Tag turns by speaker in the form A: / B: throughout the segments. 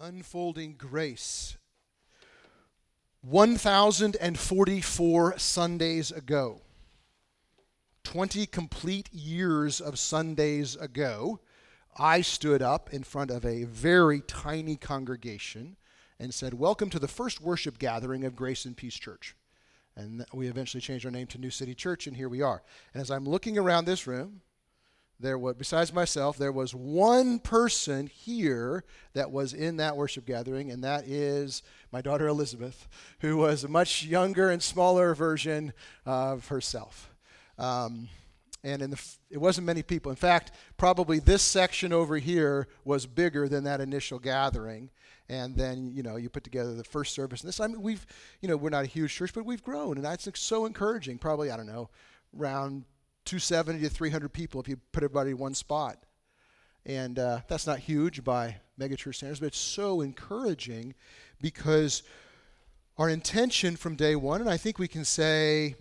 A: Unfolding Grace. 1,044 Sundays ago, 20 complete years of Sundays ago, I stood up in front of a very tiny congregation and said, Welcome to the first worship gathering of Grace and Peace Church. And we eventually changed our name to New City Church, and here we are. And as I'm looking around this room, there was besides myself there was one person here that was in that worship gathering and that is my daughter elizabeth who was a much younger and smaller version of herself. Um, and in the, it wasn't many people. In fact probably this section over here was bigger than that initial gathering. And then you know you put together the first service. And this i mean we've you know we're not a huge church but we've grown. And that's so encouraging probably i don't know around 270 to 300 people if you put everybody in one spot. And uh, that's not huge by megachurch standards, but it's so encouraging because our intention from day one, and I think we can say,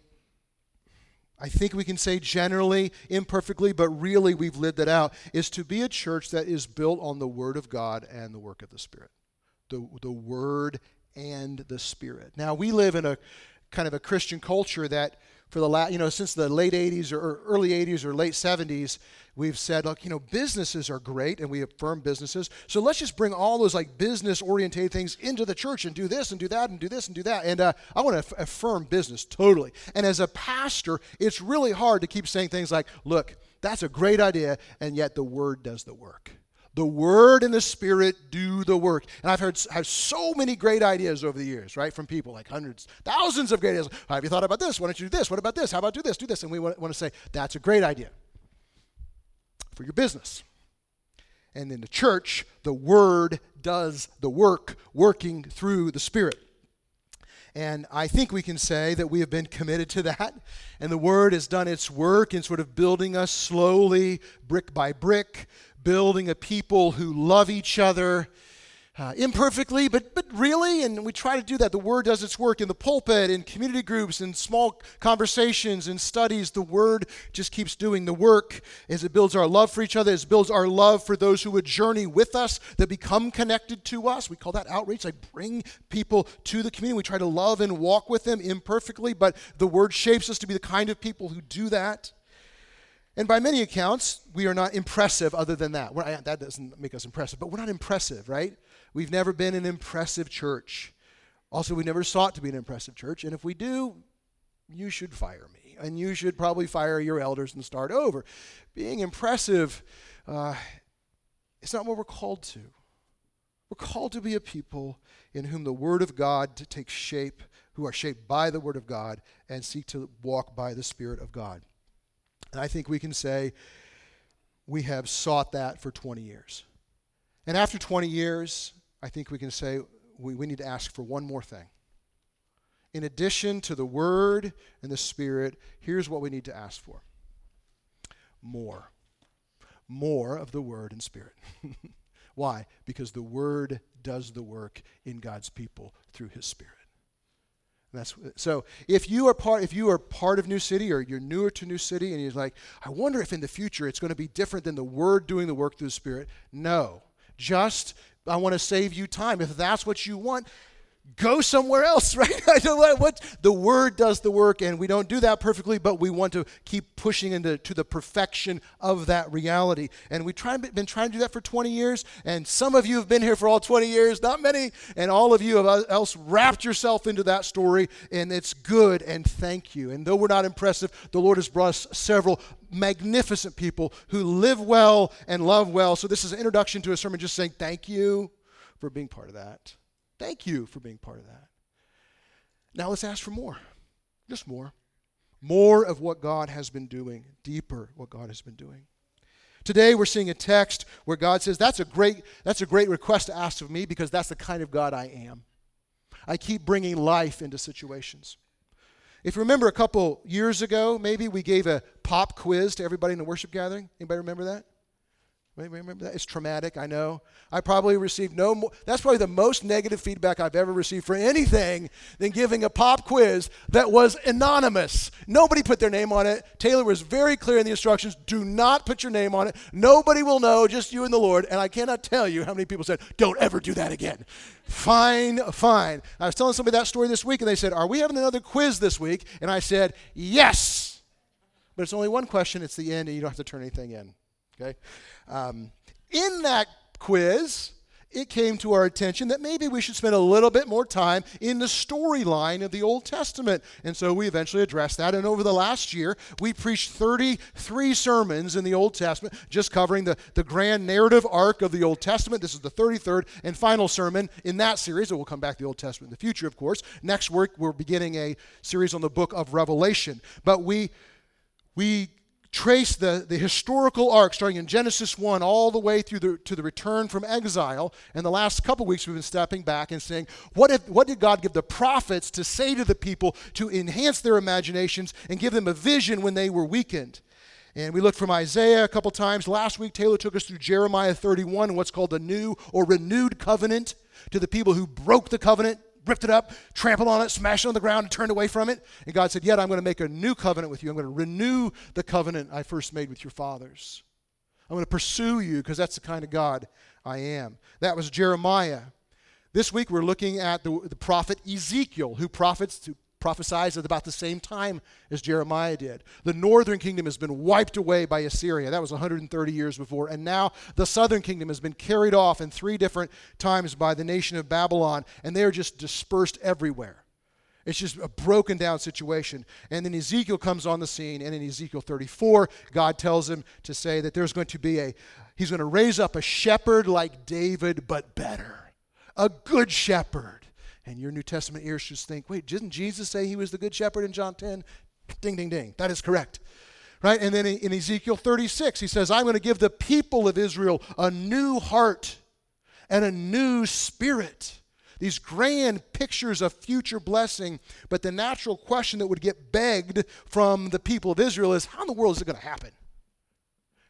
A: I think we can say generally, imperfectly, but really we've lived it out, is to be a church that is built on the Word of God and the work of the Spirit. The, the Word and the Spirit. Now, we live in a kind of a Christian culture that for the last, you know, since the late 80s or early 80s or late 70s, we've said, look, you know, businesses are great and we affirm businesses. So let's just bring all those like business oriented things into the church and do this and do that and do this and do that. And uh, I want to affirm business totally. And as a pastor, it's really hard to keep saying things like, look, that's a great idea, and yet the word does the work. The Word and the Spirit do the work. And I've heard have so many great ideas over the years, right, from people, like hundreds, thousands of great ideas. Have you thought about this? Why don't you do this? What about this? How about do this? Do this. And we want, want to say, that's a great idea for your business. And in the church, the Word does the work, working through the Spirit. And I think we can say that we have been committed to that. And the Word has done its work in sort of building us slowly, brick by brick, building a people who love each other uh, imperfectly, but, but really, and we try to do that. The Word does its work in the pulpit, in community groups, in small conversations, in studies. The Word just keeps doing the work as it builds our love for each other, as it builds our love for those who would journey with us, that become connected to us. We call that outreach. I bring people to the community. We try to love and walk with them imperfectly, but the Word shapes us to be the kind of people who do that. And by many accounts, we are not impressive other than that. We're, that doesn't make us impressive, but we're not impressive, right? We've never been an impressive church. Also, we never sought to be an impressive church. And if we do, you should fire me. And you should probably fire your elders and start over. Being impressive, uh, it's not what we're called to. We're called to be a people in whom the Word of God takes shape, who are shaped by the Word of God, and seek to walk by the Spirit of God. And I think we can say we have sought that for 20 years. And after 20 years, I think we can say we, we need to ask for one more thing. In addition to the Word and the Spirit, here's what we need to ask for more. More of the Word and Spirit. Why? Because the Word does the work in God's people through His Spirit. That's so. If you are part, if you are part of New City, or you're newer to New City, and you're like, I wonder if in the future it's going to be different than the Word doing the work through the Spirit. No, just I want to save you time. If that's what you want, go somewhere else, right? I know what the word does the work, and we don't do that perfectly, but we want to keep pushing into to the perfection of that reality. And we've try, been trying to do that for 20 years, and some of you have been here for all 20 years, not many, and all of you have uh, else wrapped yourself into that story, and it's good, and thank you. And though we're not impressive, the Lord has brought us several magnificent people who live well and love well. So this is an introduction to a sermon just saying thank you for being part of that. Thank you for being part of that. Now let's ask for more. Just more. More of what God has been doing, deeper what God has been doing. Today we're seeing a text where God says, That's a great, that's a great request to ask of me because that's the kind of God I am. I keep bringing life into situations. If you remember a couple years ago, maybe we gave a pop quiz to everybody in the worship gathering. Anybody remember that? Remember that? It's traumatic, I know. I probably received no more. That's probably the most negative feedback I've ever received for anything than giving a pop quiz that was anonymous. Nobody put their name on it. Taylor was very clear in the instructions do not put your name on it. Nobody will know, just you and the Lord. And I cannot tell you how many people said, don't ever do that again. Fine, fine. I was telling somebody that story this week, and they said, Are we having another quiz this week? And I said, Yes. But it's only one question, it's the end, and you don't have to turn anything in. Okay? Um, in that quiz, it came to our attention that maybe we should spend a little bit more time in the storyline of the Old Testament. And so we eventually addressed that. And over the last year, we preached 33 sermons in the Old Testament, just covering the, the grand narrative arc of the Old Testament. This is the 33rd and final sermon in that series. And we'll come back to the Old Testament in the future, of course. Next week, we're beginning a series on the book of Revelation. But we we trace the, the historical arc starting in Genesis 1 all the way through the, to the return from exile. And the last couple weeks we've been stepping back and saying, what, if, what did God give the prophets to say to the people to enhance their imaginations and give them a vision when they were weakened? And we looked from Isaiah a couple times. Last week, Taylor took us through Jeremiah 31 and what's called the new or renewed covenant to the people who broke the covenant ripped it up, trampled on it, smashed it on the ground, and turned away from it. And God said, Yet I'm going to make a new covenant with you. I'm going to renew the covenant I first made with your fathers. I'm going to pursue you because that's the kind of God I am. That was Jeremiah. This week we're looking at the, the prophet Ezekiel, who prophets to prophesies at about the same time as Jeremiah did. The northern kingdom has been wiped away by Assyria. That was 130 years before. And now the southern kingdom has been carried off in three different times by the nation of Babylon, and they're just dispersed everywhere. It's just a broken down situation. And then Ezekiel comes on the scene, and in Ezekiel 34, God tells him to say that there's going to be a, he's going to raise up a shepherd like David, but better. A good shepherd and your New Testament ears should think, wait, didn't Jesus say he was the good shepherd in John 10? Ding, ding, ding. That is correct. Right? And then in Ezekiel 36, he says, I'm going to give the people of Israel a new heart and a new spirit. These grand pictures of future blessing. But the natural question that would get begged from the people of Israel is how in the world is it going to happen?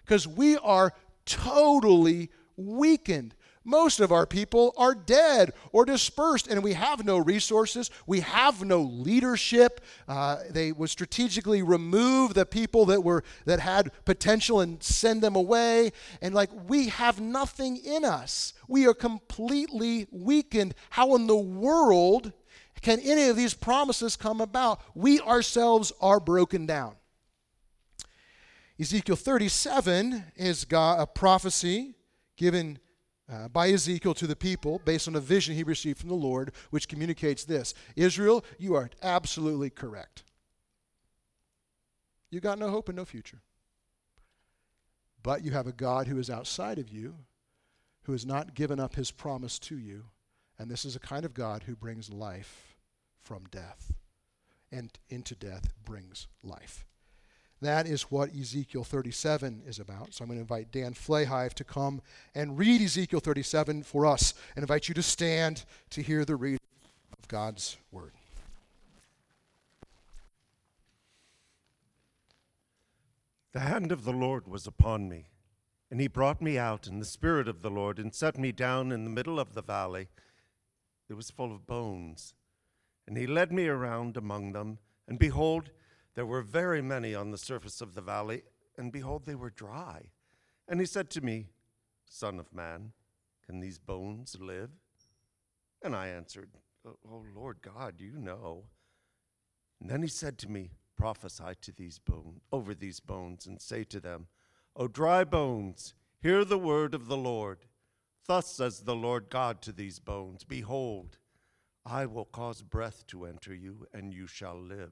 A: Because we are totally weakened. Most of our people are dead or dispersed, and we have no resources. We have no leadership. Uh, they would strategically remove the people that were that had potential and send them away. And like we have nothing in us. We are completely weakened. How in the world can any of these promises come about? We ourselves are broken down. Ezekiel 37 is God, a prophecy given uh, by Ezekiel to the people based on a vision he received from the Lord, which communicates this Israel, you are absolutely correct. You got no hope and no future. But you have a God who is outside of you, who has not given up his promise to you. And this is a kind of God who brings life from death. And into death brings life. That is what Ezekiel 37 is about. So I'm going to invite Dan Flahive to come and read Ezekiel 37 for us and invite you to stand to hear the reading of God's word.
B: The hand of the Lord was upon me, and he brought me out in the spirit of the Lord and set me down in the middle of the valley. It was full of bones. And he led me around among them, and behold, there were very many on the surface of the valley, and behold, they were dry. And he said to me, Son of man, can these bones live? And I answered, Oh, oh Lord God, you know. And then he said to me, Prophesy to these bones over these bones, and say to them, O dry bones, hear the word of the Lord. Thus says the Lord God to these bones Behold, I will cause breath to enter you, and you shall live.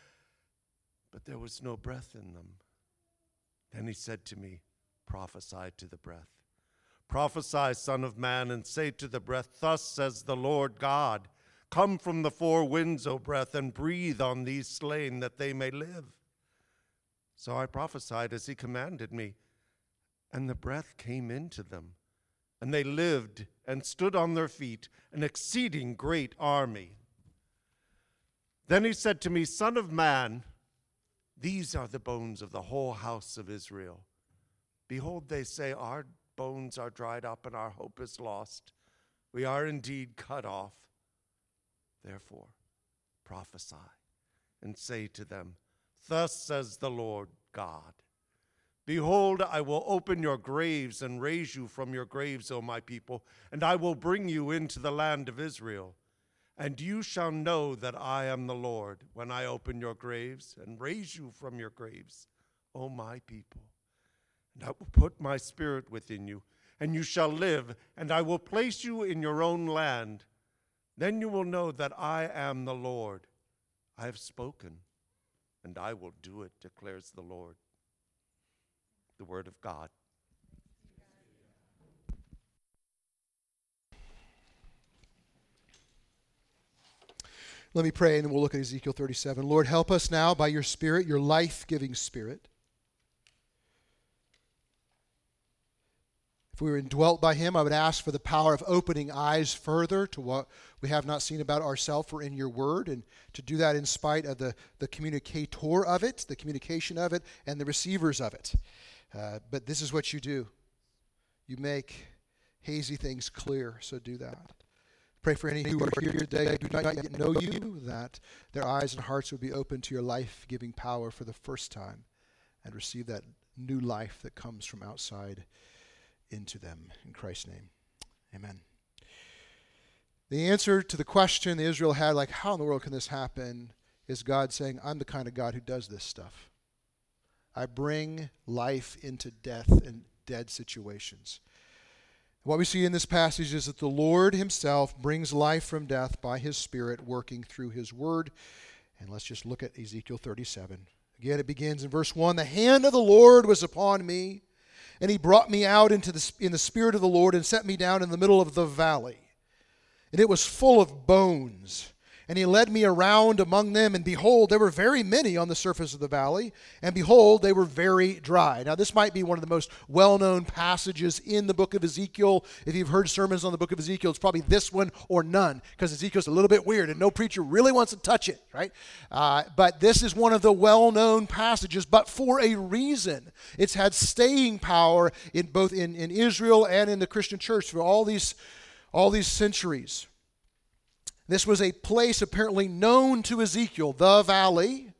B: but there was no breath in them. Then he said to me, Prophesy to the breath. Prophesy, Son of Man, and say to the breath, Thus says the Lord God Come from the four winds, O breath, and breathe on these slain that they may live. So I prophesied as he commanded me, and the breath came into them, and they lived and stood on their feet, an exceeding great army. Then he said to me, Son of man, these are the bones of the whole house of Israel. Behold, they say, Our bones are dried up and our hope is lost. We are indeed cut off. Therefore, prophesy and say to them, Thus says the Lord God Behold, I will open your graves and raise you from your graves, O my people, and I will bring you into the land of Israel. And you shall know that I am the Lord when I open your graves and raise you from your graves, O my people. And I will put my spirit within you, and you shall live, and I will place you in your own land. Then you will know that I am the Lord. I have spoken, and I will do it, declares the Lord. The word of God.
A: Let me pray and then we'll look at Ezekiel 37. Lord, help us now by your Spirit, your life giving Spirit. If we were indwelt by him, I would ask for the power of opening eyes further to what we have not seen about ourselves or in your word, and to do that in spite of the, the communicator of it, the communication of it, and the receivers of it. Uh, but this is what you do you make hazy things clear, so do that. Pray for any who are here today who do not yet know you, that their eyes and hearts would be open to your life giving power for the first time and receive that new life that comes from outside into them. In Christ's name, amen. The answer to the question the Israel had, like, how in the world can this happen, is God saying, I'm the kind of God who does this stuff. I bring life into death and dead situations. What we see in this passage is that the Lord Himself brings life from death by His Spirit working through His Word. And let's just look at Ezekiel 37. Again, it begins in verse 1 The hand of the Lord was upon me, and He brought me out into the, in the Spirit of the Lord and set me down in the middle of the valley. And it was full of bones and he led me around among them, and behold, there were very many on the surface of the valley, and behold, they were very dry. Now, this might be one of the most well known passages in the book of Ezekiel. If you've heard sermons on the book of Ezekiel, it's probably this one or none, because Ezekiel's a little bit weird, and no preacher really wants to touch it, right? Uh, but this is one of the well known passages, but for a reason. It's had staying power in both in, in Israel and in the Christian church for all these, all these centuries. This was a place apparently known to Ezekiel, the valley,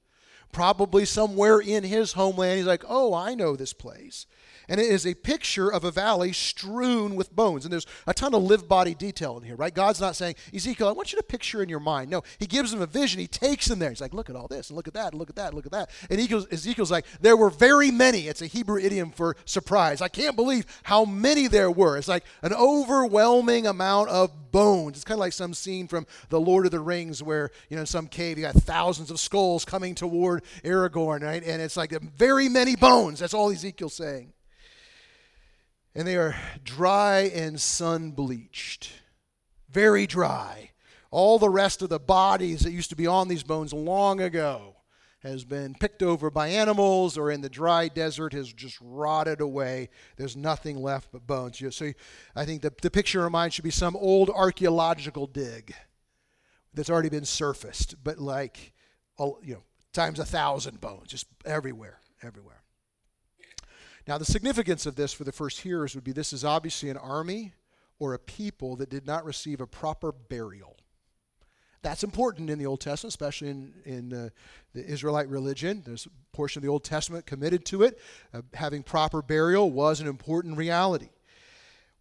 A: probably somewhere in his homeland. He's like, oh, I know this place and it is a picture of a valley strewn with bones. And there's a ton of live body detail in here, right? God's not saying, Ezekiel, I want you to picture in your mind. No, he gives him a vision. He takes him there. He's like, look at all this, and look at that, and look at that, and look at that. And Ezekiel's, Ezekiel's like, there were very many. It's a Hebrew idiom for surprise. I can't believe how many there were. It's like an overwhelming amount of bones. It's kind of like some scene from The Lord of the Rings where, you know, in some cave you got thousands of skulls coming toward Aragorn, right? And it's like very many bones. That's all Ezekiel's saying and they are dry and sun bleached. Very dry. All the rest of the bodies that used to be on these bones long ago has been picked over by animals or in the dry desert has just rotted away. There's nothing left but bones. So I think the, the picture in mind should be some old archaeological dig that's already been surfaced, but like, you know, times a thousand bones, just everywhere, everywhere. Now, the significance of this for the first hearers would be this is obviously an army or a people that did not receive a proper burial. That's important in the Old Testament, especially in, in uh, the Israelite religion. There's a portion of the Old Testament committed to it. Uh, having proper burial was an important reality.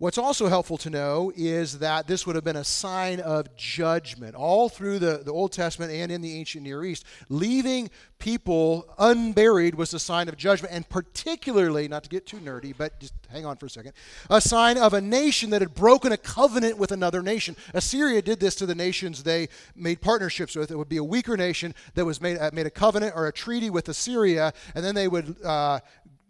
A: What's also helpful to know is that this would have been a sign of judgment all through the, the Old Testament and in the ancient Near East. Leaving people unburied was a sign of judgment, and particularly, not to get too nerdy, but just hang on for a second, a sign of a nation that had broken a covenant with another nation. Assyria did this to the nations they made partnerships with. It would be a weaker nation that was made, uh, made a covenant or a treaty with Assyria, and then they would. Uh,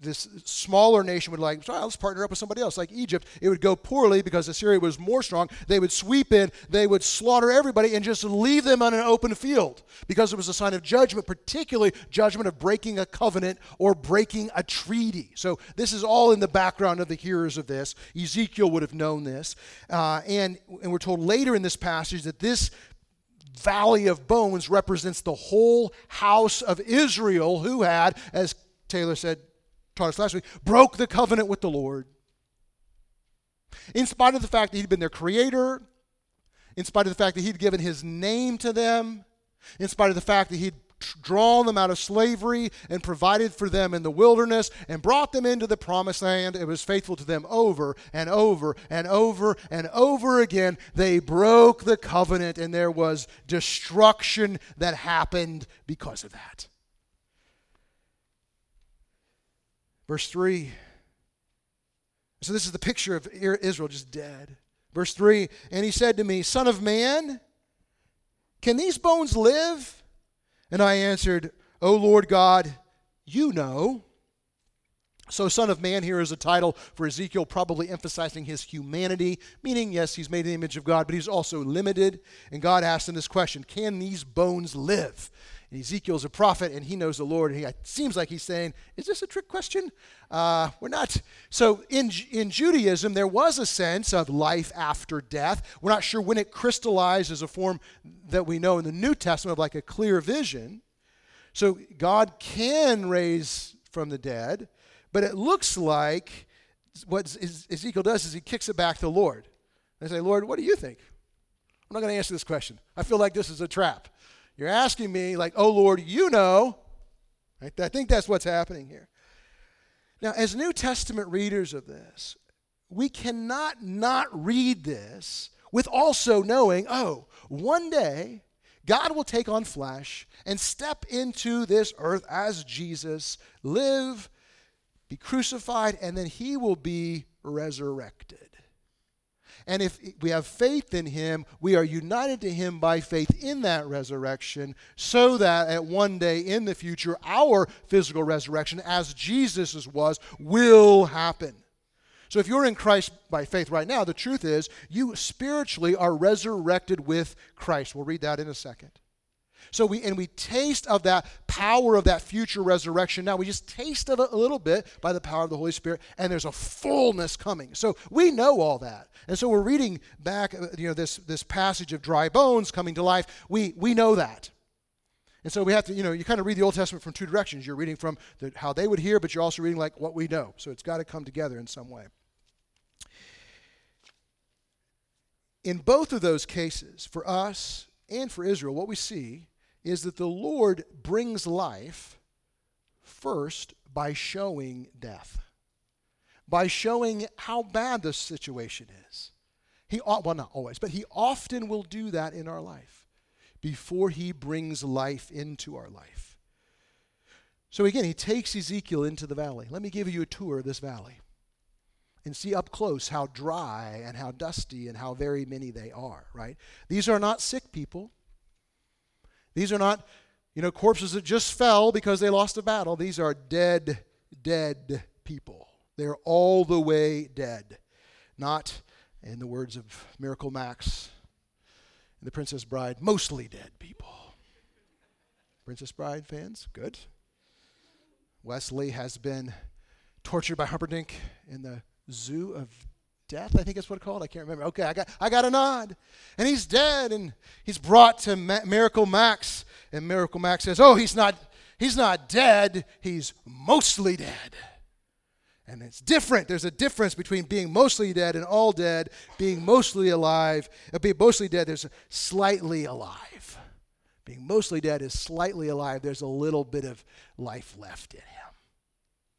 A: this smaller nation would like, let's partner up with somebody else, like Egypt. It would go poorly because Assyria was more strong. They would sweep in, they would slaughter everybody, and just leave them on an open field because it was a sign of judgment, particularly judgment of breaking a covenant or breaking a treaty. So this is all in the background of the hearers of this. Ezekiel would have known this, uh, and and we're told later in this passage that this valley of bones represents the whole house of Israel who had, as Taylor said, taught us last week, broke the covenant with the Lord. In spite of the fact that he'd been their creator, in spite of the fact that he'd given his name to them, in spite of the fact that he'd drawn them out of slavery and provided for them in the wilderness and brought them into the promised land. It was faithful to them over and over and over and over again. They broke the covenant and there was destruction that happened because of that. Verse 3. So this is the picture of Israel just dead. Verse 3 And he said to me, Son of man, can these bones live? And I answered, O Lord God, you know. So, Son of Man here is a title for Ezekiel, probably emphasizing his humanity, meaning, yes, he's made in the image of God, but he's also limited. And God asked him this question Can these bones live? And Ezekiel's a prophet, and he knows the Lord. And he, seems like he's saying, Is this a trick question? Uh, we're not. So, in, in Judaism, there was a sense of life after death. We're not sure when it crystallized as a form that we know in the New Testament of like a clear vision. So, God can raise from the dead, but it looks like what Ezekiel does is he kicks it back to the Lord. I say, Lord, what do you think? I'm not going to answer this question. I feel like this is a trap. You're asking me, like, oh, Lord, you know. Right? I think that's what's happening here. Now, as New Testament readers of this, we cannot not read this with also knowing, oh, one day God will take on flesh and step into this earth as Jesus, live, be crucified, and then he will be resurrected. And if we have faith in him, we are united to him by faith in that resurrection, so that at one day in the future, our physical resurrection, as Jesus' was, will happen. So if you're in Christ by faith right now, the truth is you spiritually are resurrected with Christ. We'll read that in a second. So we and we taste of that power of that future resurrection. Now we just taste of it a little bit by the power of the Holy Spirit, and there's a fullness coming. So we know all that, and so we're reading back, uh, you know, this this passage of dry bones coming to life. We we know that. And so we have to, you know, you kind of read the Old Testament from two directions. You're reading from the, how they would hear, but you're also reading like what we know. So it's got to come together in some way. In both of those cases, for us and for Israel, what we see is that the Lord brings life first by showing death, by showing how bad the situation is. He, well, not always, but He often will do that in our life before He brings life into our life. So again, He takes Ezekiel into the valley. Let me give you a tour of this valley and see up close how dry and how dusty and how very many they are, right? These are not sick people. These are not, you know, corpses that just fell because they lost a battle. These are dead, dead people. They're all the way dead. Not, in the words of Miracle Max and The Princess Bride, mostly dead people. Princess Bride fans? Good. Westley has been tortured by Humperdinck in the zoo of death, I think that's what it's called. I can't remember. Okay, I got, I got a nod. And he's dead, and he's brought to Ma- Miracle Max, and Miracle Max says, Oh, he's not, he's not dead, he's mostly dead. And it's different. There's a difference between being mostly dead and all dead, being mostly alive. Uh, being mostly dead, there's slightly alive. Being mostly dead is slightly alive. There's a little bit of life left in him,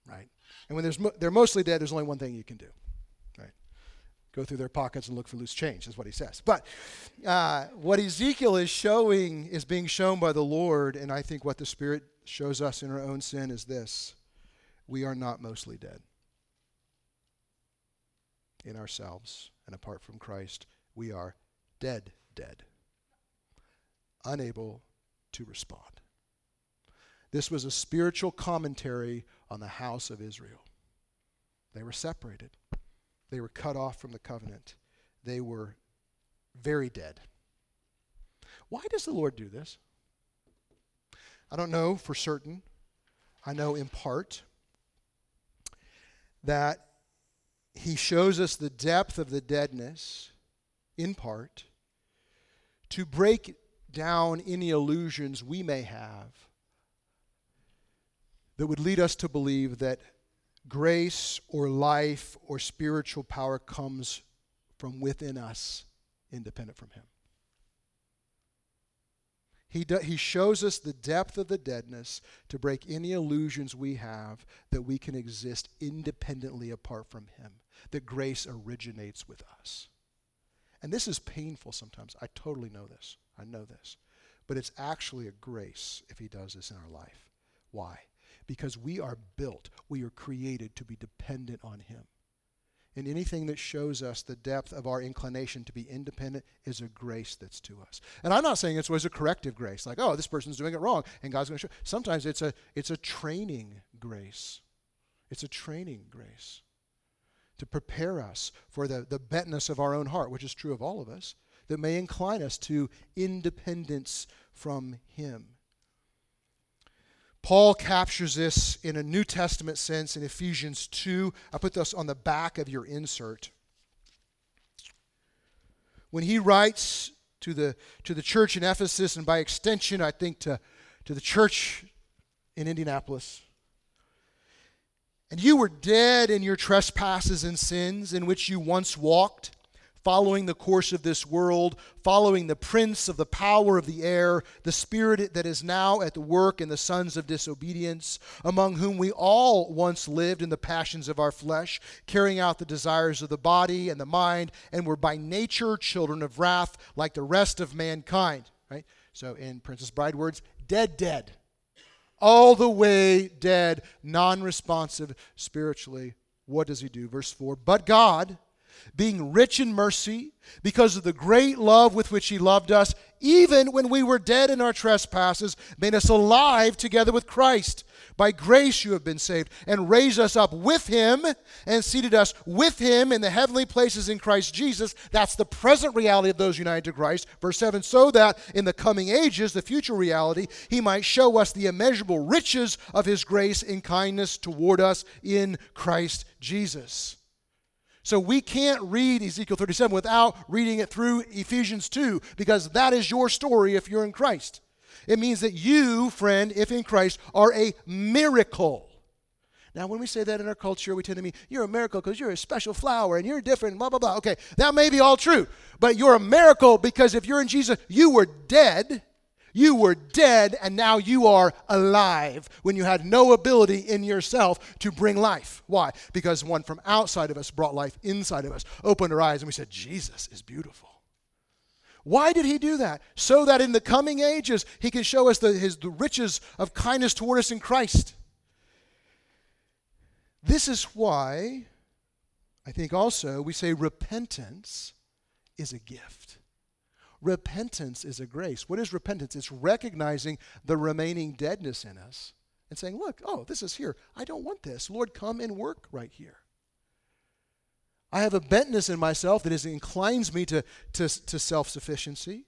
A: right? And when there's mo- they're mostly dead, there's only one thing you can do go through their pockets and look for loose change, is what he says. But uh, what Ezekiel is showing is being shown by the Lord, and I think what the Spirit shows us in our own sin is this we are not mostly dead in ourselves and apart from Christ. We are dead, dead, unable to respond. This was a spiritual commentary on the house of Israel. They were separated, they were cut off from the covenant, they were very dead. Why does the Lord do this? I don't know for certain. I know in part that He shows us the depth of the deadness, in part, to break down any illusions we may have that would lead us to believe that grace or life or spiritual power comes from within us, independent from Him. He, do, he shows us the depth of the deadness to break any illusions we have that we can exist independently apart from Him, that grace originates with us. And this is painful sometimes. I totally know this. I know this. But it's actually a grace if He does this in our life. Why? Because we are built, we are created to be dependent on Him. And anything that shows us the depth of our inclination to be independent is a grace that's to us. And I'm not saying it's always a corrective grace, like, oh, this person's doing it wrong, and God's going to show. Sometimes it's a it's a training grace. It's a training grace to prepare us for the, the bentness of our own heart, which is true of all of us, that may incline us to independence from Him. Paul captures this in a New Testament sense in Ephesians 2. I put this on the back of your insert. When he writes to the, to the church in Ephesus, and by extension, I think to, to the church in Indianapolis, and you were dead in your trespasses and sins in which you once walked following the course of this world, following the prince of the power of the air, the spirit that is now at the work in the sons of disobedience, among whom we all once lived in the passions of our flesh, carrying out the desires of the body and the mind, and were by nature children of wrath like the rest of mankind. Right? So in Princess Bride words, dead, dead. All the way dead, non responsive spiritually. What does he do? Verse 4 But God, being rich in mercy, because of the great love with which He loved us, even when we were dead in our trespasses, made us alive together with Christ. By grace you have been saved, and raised us up with Him, and seated us with Him in the heavenly places in Christ Jesus. That's the present reality of those united to Christ. Verse 7 so that in the coming ages, the future reality, He might show us the immeasurable riches of His grace in kindness toward us in Christ Jesus. So we can't read Ezekiel 37 without reading it through Ephesians 2 because that is your story if you're in Christ. It means that you, friend, if in Christ, are a miracle. Now, when we say that in our culture, we tend to mean you're a miracle because you're a special flower and you're different, blah, blah, blah. Okay, that may be all true, but you're a miracle because if you're in Jesus, you were dead you were dead and now you are alive when you had no ability in yourself to bring life. Why? Because one from outside of us brought life inside of us, opened our eyes, and we said, Jesus is beautiful. Why did he do that? So that in the coming ages he can show us the, his, the riches of kindness toward us in Christ. This is why I think also we say repentance is a gift. Repentance is a grace. What is repentance? It's recognizing the remaining deadness in us and saying, Look, oh, this is here. I don't want this. Lord, come and work right here. I have a bentness in myself that is, inclines me to, to, to self sufficiency.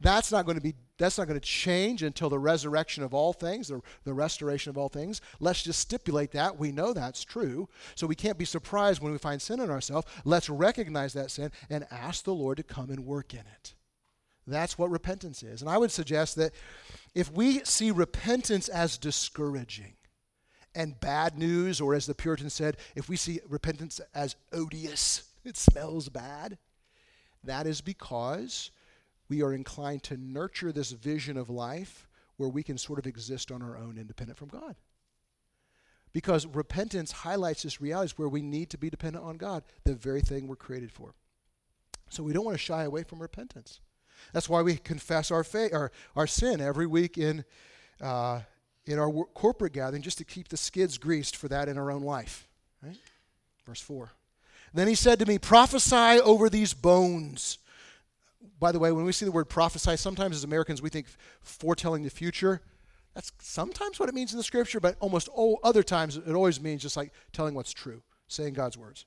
A: That's not going to be that's not going to change until the resurrection of all things, the, the restoration of all things. Let's just stipulate that. We know that's true. So we can't be surprised when we find sin in ourselves. Let's recognize that sin and ask the Lord to come and work in it. That's what repentance is. And I would suggest that if we see repentance as discouraging and bad news, or as the Puritans said, if we see repentance as odious, it smells bad, that is because we are inclined to nurture this vision of life where we can sort of exist on our own independent from God. Because repentance highlights this reality where we need to be dependent on God, the very thing we're created for. So we don't want to shy away from repentance. That's why we confess our, our, our sin every week in, uh, in our w- corporate gathering just to keep the skids greased for that in our own life. Right? Verse 4. Then he said to me, Prophesy over these bones. By the way, when we see the word prophesy, sometimes as Americans we think foretelling the future. That's sometimes what it means in the scripture, but almost all other times it always means just like telling what's true, saying God's words.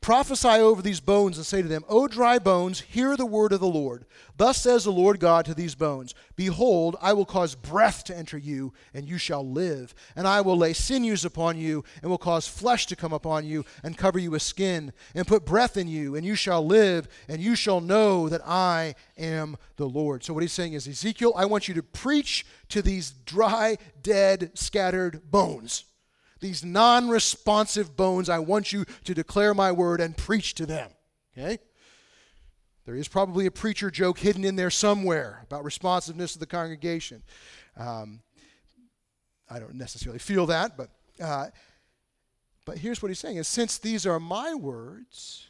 A: Prophesy over these bones and say to them, O dry bones, hear the word of the Lord. Thus says the Lord God to these bones Behold, I will cause breath to enter you, and you shall live. And I will lay sinews upon you, and will cause flesh to come upon you, and cover you with skin, and put breath in you, and you shall live, and you shall know that I am the Lord. So, what he's saying is, Ezekiel, I want you to preach to these dry, dead, scattered bones these non responsive bones, I want you to declare my word and preach to them. Okay? There is probably a preacher joke hidden in there somewhere about responsiveness of the congregation. Um, I don't necessarily feel that, but, uh, but here's what he's saying is since these are my words,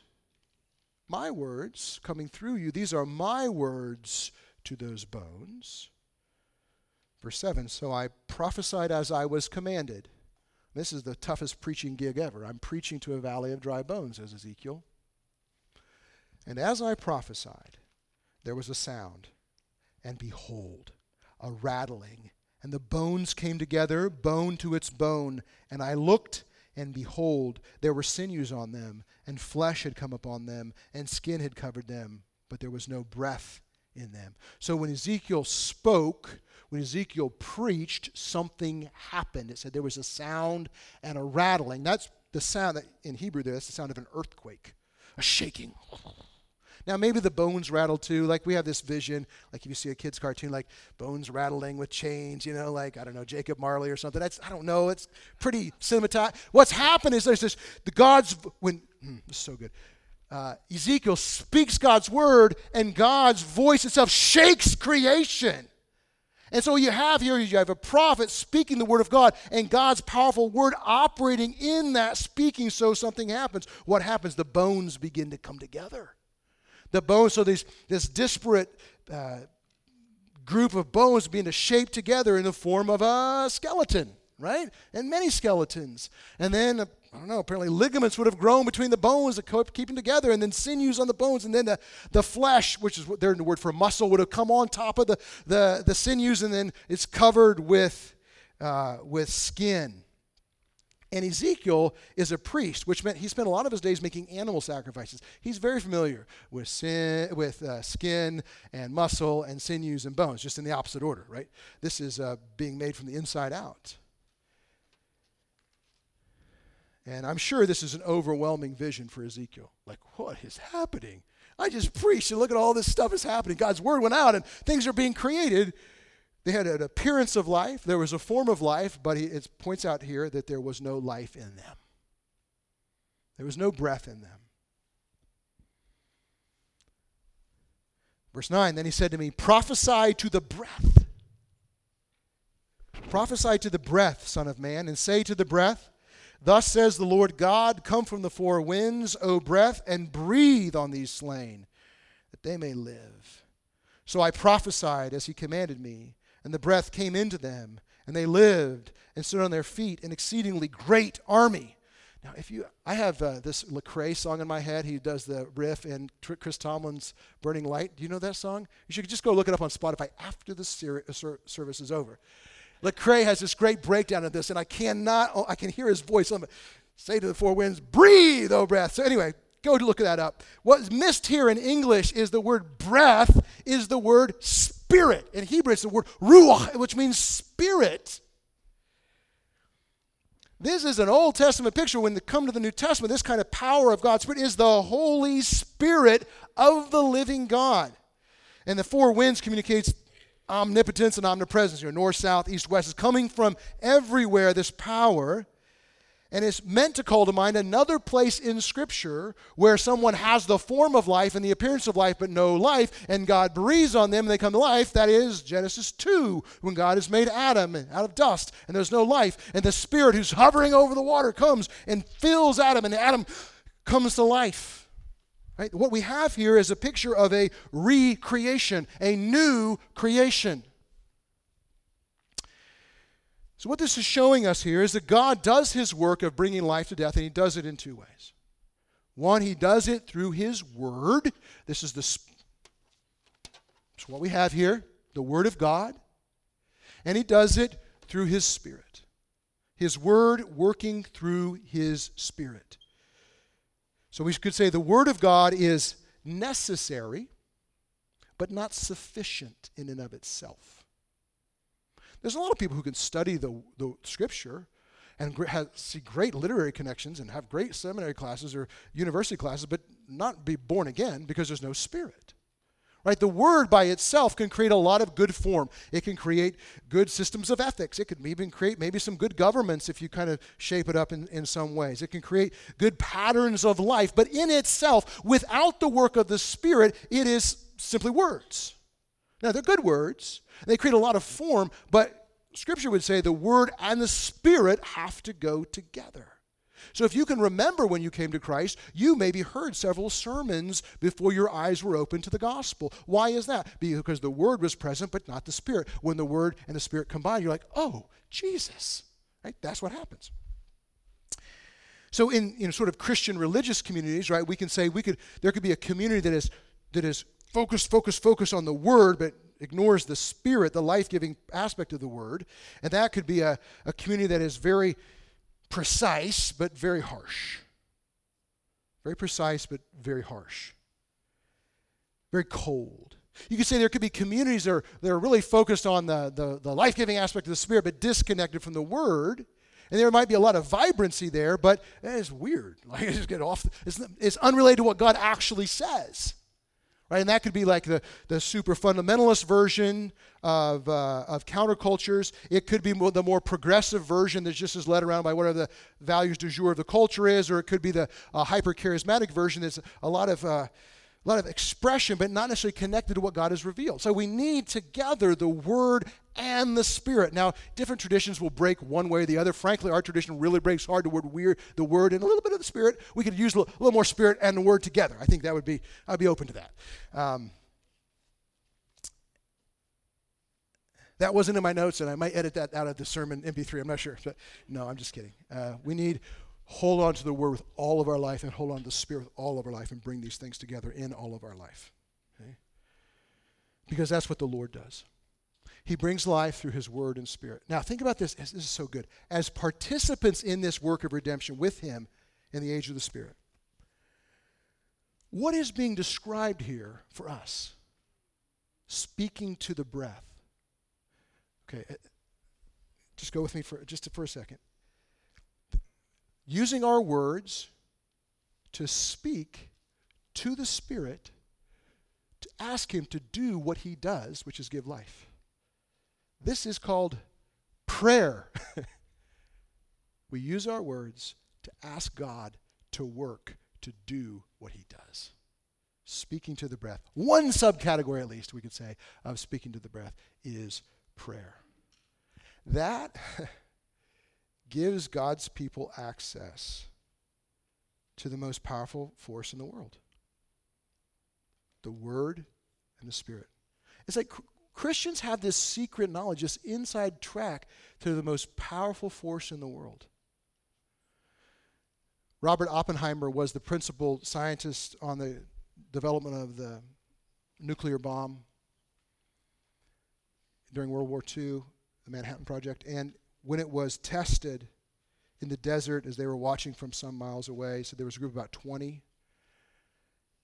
A: my words coming through you, these are my words to those bones. Verse 7 So I prophesied as I was commanded. This is the toughest preaching gig ever. I'm preaching to a valley of dry bones, says Ezekiel. And as I prophesied, there was a sound, and behold, a rattling, and the bones came together, bone to its bone. And I looked, and behold, there were sinews on them, and flesh had come upon them, and skin had covered them, but there was no breath in them. So when Ezekiel spoke, when Ezekiel preached, something happened. It said there was a sound and a rattling. That's the sound that in Hebrew there, that's the sound of an earthquake, a shaking. Now, maybe the bones rattle too. Like we have this vision, like if you see a kid's cartoon, like bones rattling with chains, you know, like, I don't know, Jacob Marley or something. That's, I don't know, it's pretty cinematized. What's happened is there's this, the God's, when, hmm, this is so good. Uh, Ezekiel speaks God's word, and God's voice itself shakes creation. And so you have here, you have a prophet speaking the word of God and God's powerful word operating in that speaking so something happens. What happens? The bones begin to come together. The bones, so these, this disparate uh, group of bones begin to shape together in the form of a skeleton, right? And many skeletons. And then I don't know, apparently ligaments would have grown between the bones that keep them together, and then sinews on the bones, and then the, the flesh, which is what they're the word for muscle, would have come on top of the, the, the sinews, and then it's covered with, uh, with skin. And Ezekiel is a priest, which meant he spent a lot of his days making animal sacrifices. He's very familiar with sin, with uh, skin and muscle and sinews and bones, just in the opposite order, right? This is uh, being made from the inside out. And I'm sure this is an overwhelming vision for Ezekiel. Like, what is happening? I just preached and look at all this stuff is happening. God's word went out and things are being created. They had an appearance of life, there was a form of life, but it points out here that there was no life in them. There was no breath in them. Verse 9 Then he said to me, Prophesy to the breath. Prophesy to the breath, Son of Man, and say to the breath, Thus says the Lord God Come from the four winds, O breath, and breathe on these slain, that they may live. So I prophesied as he commanded me, and the breath came into them, and they lived and stood on their feet, an exceedingly great army. Now, if you, I have uh, this Lecrae song in my head. He does the riff in Chris Tomlin's "Burning Light." Do you know that song? You should just go look it up on Spotify after the service is over. Lecrae has this great breakdown of this, and I cannot, oh, I can hear his voice. Say to the four winds, breathe, O breath. So anyway, go to look that up. What's missed here in English is the word breath is the word spirit. In Hebrew, it's the word ruach, which means spirit. This is an Old Testament picture. When they come to the New Testament, this kind of power of God's Spirit is the Holy Spirit of the living God. And the four winds communicates omnipotence and omnipresence here north, south, east, west is coming from everywhere, this power. And it's meant to call to mind another place in Scripture where someone has the form of life and the appearance of life, but no life, and God breathes on them and they come to life. That is Genesis 2, when God has made Adam out of dust and there's no life. And the Spirit who's hovering over the water comes and fills Adam, and Adam comes to life. Right? What we have here is a picture of a recreation, a new creation. So, what this is showing us here is that God does his work of bringing life to death, and he does it in two ways. One, he does it through his word. This is the, what we have here the word of God. And he does it through his Spirit. His Word working through his Spirit. So we could say the Word of God is necessary, but not sufficient in and of itself. There's a lot of people who can study the, the Scripture and have, see great literary connections and have great seminary classes or university classes, but not be born again because there's no Spirit. Right? The word by itself can create a lot of good form. It can create good systems of ethics. It could even create maybe some good governments if you kind of shape it up in, in some ways. It can create good patterns of life. But in itself, without the work of the Spirit, it is simply words. Now, they're good words. They create a lot of form, but Scripture would say the Word and the Spirit have to go together. So if you can remember when you came to Christ, you maybe heard several sermons before your eyes were open to the gospel. Why is that? Because the word was present but not the spirit. When the word and the spirit combine, you're like, "Oh, Jesus." Right? That's what happens. So in you know sort of Christian religious communities, right, we can say we could there could be a community that is that is focused, focused, focused on the word, but ignores the spirit, the life-giving aspect of the word. And that could be a, a community that is very precise but very harsh. Very precise but very harsh. Very cold. You could say there could be communities that are, that are really focused on the, the, the life giving aspect of the Spirit but disconnected from the Word. And there might be a lot of vibrancy there, but it's weird. Like, just get off. It's, it's unrelated to what God actually says right? And that could be like the, the super fundamentalist version of, uh, of countercultures. It could be more, the more progressive version that's just as led around by whatever the values du jour of the culture is, or it could be the uh, hyper charismatic version that's a lot of uh, a lot of expression, but not necessarily connected to what God has revealed. So we need together the Word and the Spirit. Now, different traditions will break one way or the other. Frankly, our tradition really breaks hard the word weird, the Word and a little bit of the Spirit. We could use a little, a little more Spirit and the Word together. I think that would be I'd be open to that. Um, that wasn't in my notes, and I might edit that out of the sermon MP3. I'm not sure, but no, I'm just kidding. Uh, we need hold on to the word with all of our life and hold on to the spirit with all of our life and bring these things together in all of our life. Okay? Because that's what the Lord does. He brings life through his word and spirit. Now, think about this. This is so good. As participants in this work of redemption with him in the age of the Spirit, what is being described here for us? Speaking to the breath. Okay, uh, just go with me for just for a second using our words to speak to the Spirit to ask Him to do what He does, which is give life. This is called prayer. we use our words to ask God to work to do what He does. Speaking to the breath. One subcategory, at least, we could say, of speaking to the breath is prayer. That gives God's people access to the most powerful force in the world the Word and the Spirit. It's like Christians have this secret knowledge, this inside track to the most powerful force in the world. Robert Oppenheimer was the principal scientist on the development of the nuclear bomb during World War II, the Manhattan Project. And when it was tested in the desert as they were watching from some miles away. So there was a group of about 20.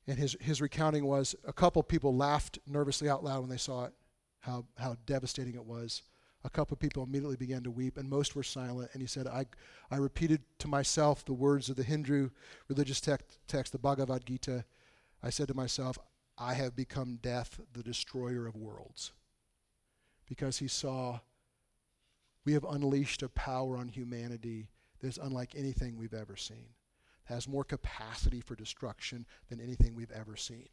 A: And his, his recounting was a couple people laughed nervously out loud when they saw it, how, how devastating it was. A couple of people immediately began to weep, and most were silent. And he said, I, I repeated to myself the words of the Hindu religious text, text, the Bhagavad Gita. I said to myself, I have become death, the destroyer of worlds. Because he saw we have unleashed a power on humanity that is unlike anything we've ever seen. Has more capacity for destruction than anything we've ever seen.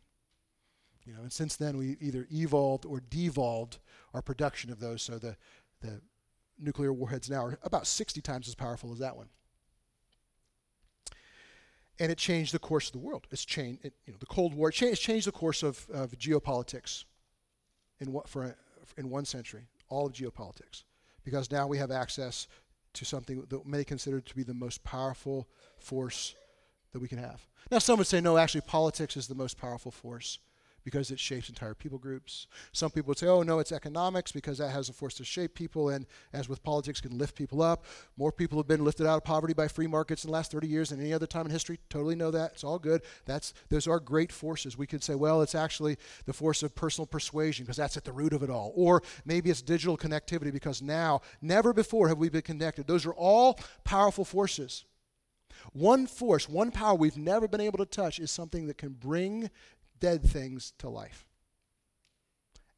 A: You know, and since then we either evolved or devolved our production of those. So the the nuclear warheads now are about 60 times as powerful as that one. And it changed the course of the world. It's changed, it, you know, the Cold War. It changed, changed the course of, of geopolitics in what for in one century, all of geopolitics because now we have access to something that many consider to be the most powerful force that we can have. Now, some would say, no, actually, politics is the most powerful force because it shapes entire people groups. Some people would say, oh, no, it's economics because that has a force to shape people and, as with politics, can lift people up. More people have been lifted out of poverty by free markets in the last 30 years than any other time in history. Totally know that. It's all good. That's, those are great forces. We could say, well, it's actually the force of personal persuasion because that's at the root of it all. Or maybe it's digital connectivity because now, never before have we been connected. Those are all powerful forces. One force, one power we've never been able to touch is something that can bring dead things to life.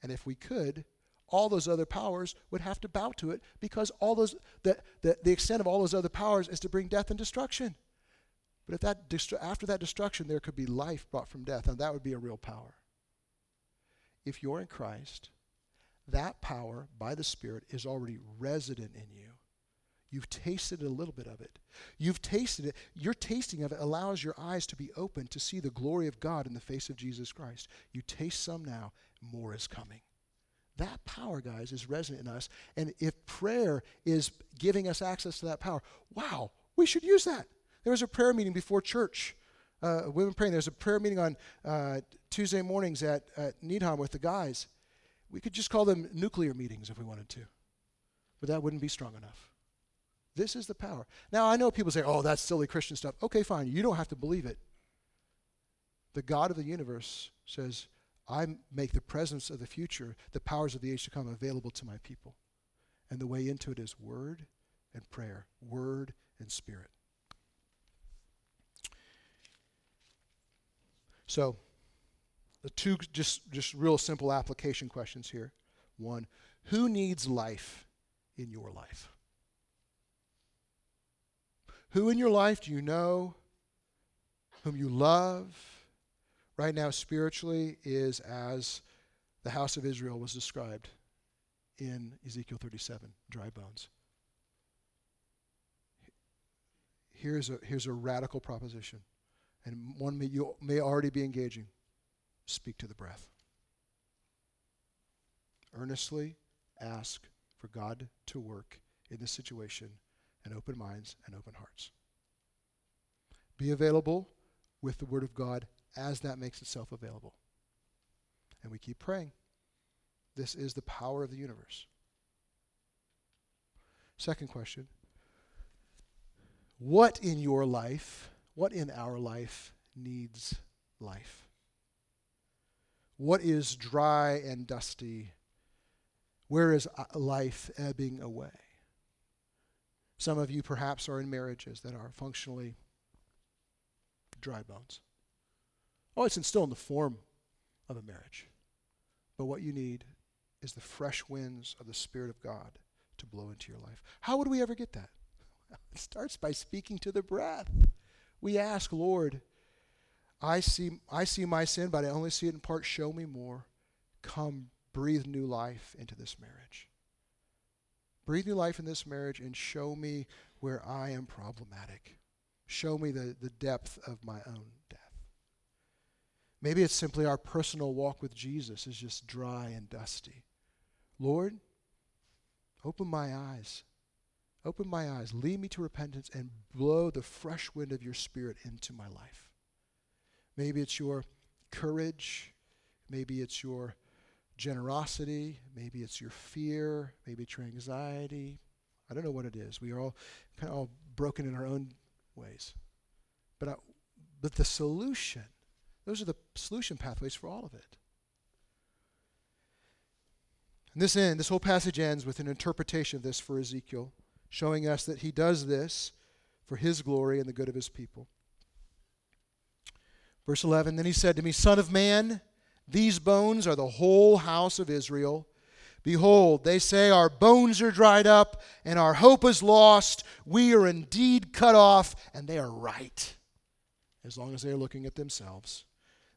A: And if we could, all those other powers would have to bow to it because all those the, the, the extent of all those other powers is to bring death and destruction. But if that after that destruction there could be life brought from death, and that would be a real power. If you're in Christ, that power by the Spirit is already resident in you. You've tasted a little bit of it. You've tasted it. Your tasting of it allows your eyes to be open to see the glory of God in the face of Jesus Christ. You taste some now, more is coming. That power, guys, is resonant in us. And if prayer is giving us access to that power, wow, we should use that. There was a prayer meeting before church. Uh, women praying. There's a prayer meeting on uh, Tuesday mornings at, at Needham with the guys. We could just call them nuclear meetings if we wanted to, but that wouldn't be strong enough. This is the power. Now, I know people say, oh, that's silly Christian stuff. Okay, fine. You don't have to believe it. The God of the universe says, I make the presence of the future, the powers of the age to come, available to my people. And the way into it is word and prayer, word and spirit. So, the two just, just real simple application questions here. One, who needs life in your life? Who in your life do you know, whom you love, right now spiritually, is as the house of Israel was described in Ezekiel 37 dry bones? Here's a, here's a radical proposition, and one you may already be engaging. Speak to the breath. Earnestly ask for God to work in this situation and open minds and open hearts. Be available with the Word of God as that makes itself available. And we keep praying. This is the power of the universe. Second question What in your life, what in our life needs life? What is dry and dusty? Where is uh, life ebbing away? Some of you perhaps are in marriages that are functionally dry bones. Oh, it's still in the form of a marriage. But what you need is the fresh winds of the Spirit of God to blow into your life. How would we ever get that? It starts by speaking to the breath. We ask, Lord, I see, I see my sin, but I only see it in part. Show me more. Come, breathe new life into this marriage. Breathe new life in this marriage and show me where I am problematic. Show me the, the depth of my own death. Maybe it's simply our personal walk with Jesus is just dry and dusty. Lord, open my eyes. Open my eyes. Lead me to repentance and blow the fresh wind of your spirit into my life. Maybe it's your courage. Maybe it's your generosity, maybe it's your fear, maybe it's your anxiety. I don't know what it is. We are all kind of all broken in our own ways. But, I, but the solution, those are the solution pathways for all of it. And this end, this whole passage ends with an interpretation of this for Ezekiel, showing us that he does this for his glory and the good of his people. Verse 11 Then he said to me, Son of man, these bones are the whole house of Israel. Behold, they say, Our bones are dried up, and our hope is lost. We are indeed cut off, and they are right, as long as they are looking at themselves.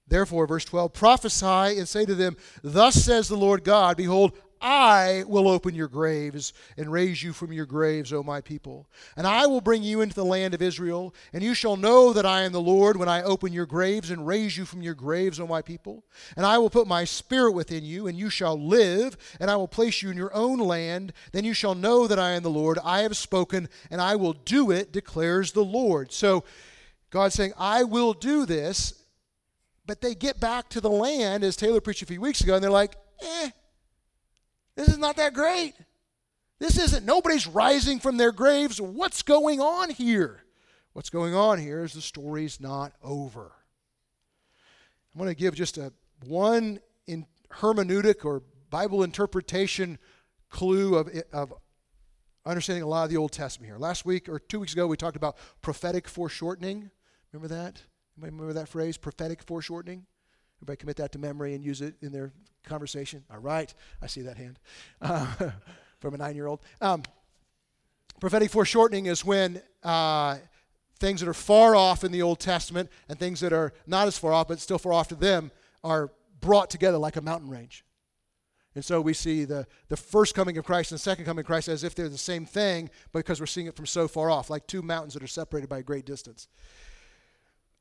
A: Therefore, verse 12, prophesy and say to them, Thus says the Lord God, Behold, I will open your graves and raise you from your graves, O my people. And I will bring you into the land of Israel, and you shall know that I am the Lord when I open your graves and raise you from your graves, O my people. And I will put my spirit within you, and you shall live, and I will place you in your own land. Then you shall know that I am the Lord. I have spoken, and I will do it, declares the Lord. So God's saying, I will do this, but they get back to the land, as Taylor preached a few weeks ago, and they're like, eh, this is not that great. This isn't, nobody's rising from their graves. What's going on here? What's going on here is the story's not over. I'm going to give just a one in hermeneutic or Bible interpretation clue of, of understanding a lot of the Old Testament here. Last week or two weeks ago, we talked about prophetic foreshortening. Remember that? Anybody remember that phrase, prophetic foreshortening? Everybody commit that to memory and use it in their conversation? All right. I see that hand uh, from a nine year old. Um, prophetic foreshortening is when uh, things that are far off in the Old Testament and things that are not as far off but still far off to them are brought together like a mountain range. And so we see the, the first coming of Christ and the second coming of Christ as if they're the same thing because we're seeing it from so far off, like two mountains that are separated by a great distance.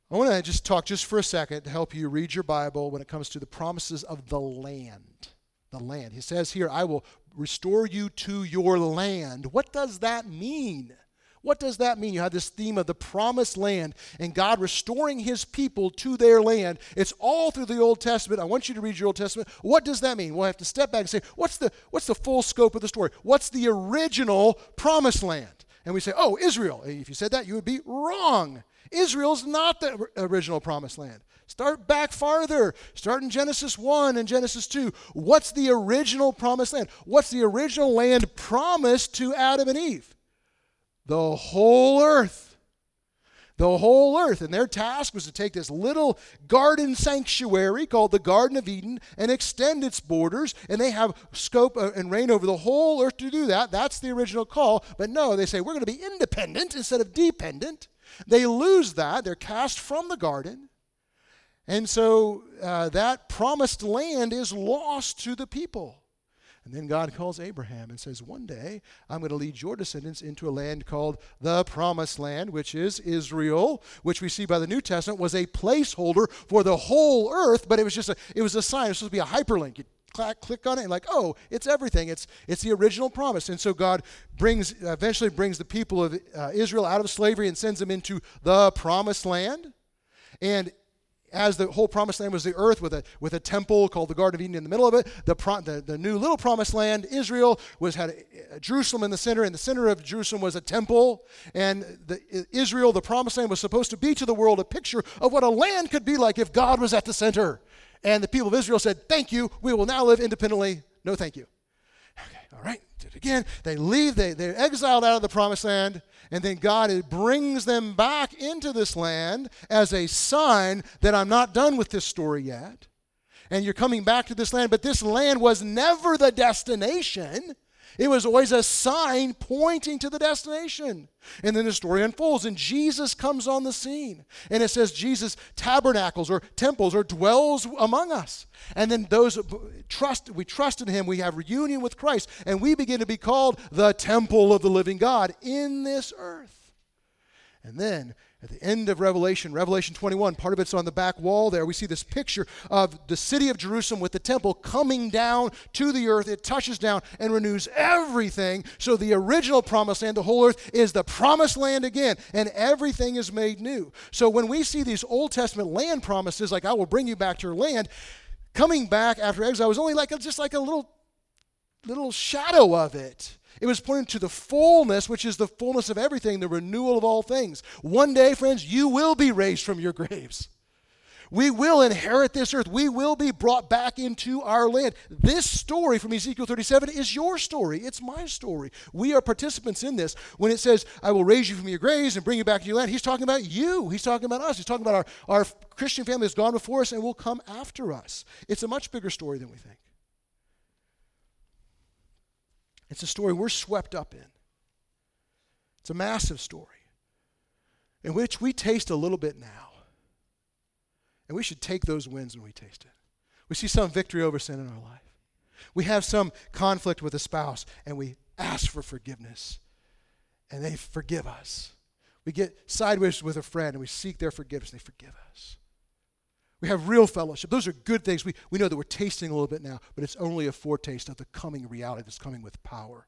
A: I want to just talk just for a second to help you read your Bible when it comes to the promises of the land. The land. He says here, I will restore you to your land. What does that mean? What does that mean? You have this theme of the promised land and God restoring his people to their land. It's all through the Old Testament. I want you to read your Old Testament. What does that mean? We'll have to step back and say, what's the, what's the full scope of the story? What's the original promised land? And we say, oh, Israel. If you said that, you would be wrong. Israel's not the original promised land. Start back farther. Start in Genesis 1 and Genesis 2. What's the original promised land? What's the original land promised to Adam and Eve? the whole earth. The whole earth. And their task was to take this little garden sanctuary called the Garden of Eden and extend its borders. And they have scope uh, and reign over the whole earth to do that. That's the original call. But no, they say we're going to be independent instead of dependent. They lose that. They're cast from the garden. And so uh, that promised land is lost to the people. And then God calls Abraham and says, One day I'm going to lead your descendants into a land called the Promised Land, which is Israel, which we see by the New Testament was a placeholder for the whole earth, but it was just a, it was a sign. It was supposed to be a hyperlink. You click, on it and like, oh, it's everything. It's, it's the original promise. And so God brings, eventually brings the people of uh, Israel out of slavery and sends them into the Promised Land. And as the whole promised land was the earth with a, with a temple called the Garden of Eden in the middle of it, the, pro, the, the new little promised land, Israel, was had a, a Jerusalem in the center. and the center of Jerusalem was a temple. And the, Israel, the promised land, was supposed to be to the world a picture of what a land could be like if God was at the center. And the people of Israel said, Thank you. We will now live independently. No, thank you. Okay, all right. Again. They leave, they, they're exiled out of the promised land. And then God brings them back into this land as a sign that I'm not done with this story yet. And you're coming back to this land, but this land was never the destination. It was always a sign pointing to the destination. And then the story unfolds, and Jesus comes on the scene. And it says Jesus tabernacles or temples or dwells among us. And then those trust, we trust in him, we have reunion with Christ, and we begin to be called the temple of the living God in this earth. And then at the end of Revelation, Revelation 21, part of it's on the back wall there. We see this picture of the city of Jerusalem with the temple coming down to the earth. It touches down and renews everything. So the original promised land, the whole earth, is the promised land again, and everything is made new. So when we see these Old Testament land promises, like I will bring you back to your land, coming back after exile was only like just like a little little shadow of it. It was pointing to the fullness, which is the fullness of everything, the renewal of all things. One day, friends, you will be raised from your graves. We will inherit this earth. We will be brought back into our land. This story from Ezekiel 37 is your story. It's my story. We are participants in this. When it says, I will raise you from your graves and bring you back to your land, he's talking about you. He's talking about us. He's talking about our, our Christian family that's gone before us and will come after us. It's a much bigger story than we think. It's a story we're swept up in. It's a massive story in which we taste a little bit now. And we should take those wins when we taste it. We see some victory over sin in our life. We have some conflict with a spouse and we ask for forgiveness and they forgive us. We get sideways with a friend and we seek their forgiveness and they forgive us. We have real fellowship. Those are good things. We, we know that we're tasting a little bit now, but it's only a foretaste of the coming reality that's coming with power.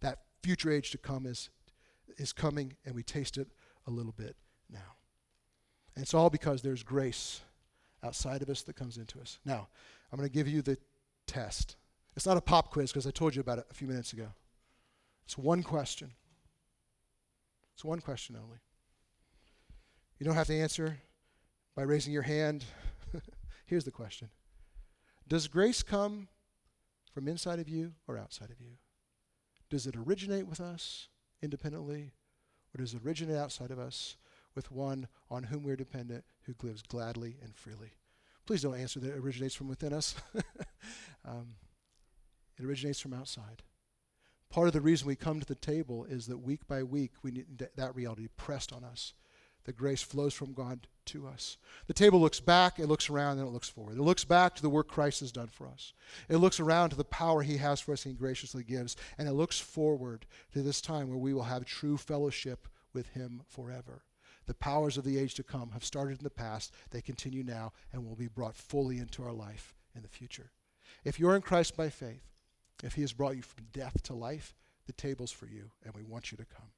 A: That future age to come is, is coming, and we taste it a little bit now. And it's all because there's grace outside of us that comes into us. Now, I'm going to give you the test. It's not a pop quiz because I told you about it a few minutes ago. It's one question. It's one question only. You don't have to answer by raising your hand. Here's the question Does grace come from inside of you or outside of you? Does it originate with us independently, or does it originate outside of us with one on whom we're dependent who lives gladly and freely? Please don't answer that it originates from within us. um, it originates from outside. Part of the reason we come to the table is that week by week we need that reality pressed on us. The grace flows from God to us. The table looks back, it looks around, and it looks forward. It looks back to the work Christ has done for us. It looks around to the power he has for us and he graciously gives. And it looks forward to this time where we will have true fellowship with him forever. The powers of the age to come have started in the past, they continue now, and will be brought fully into our life in the future. If you're in Christ by faith, if he has brought you from death to life, the table's for you, and we want you to come.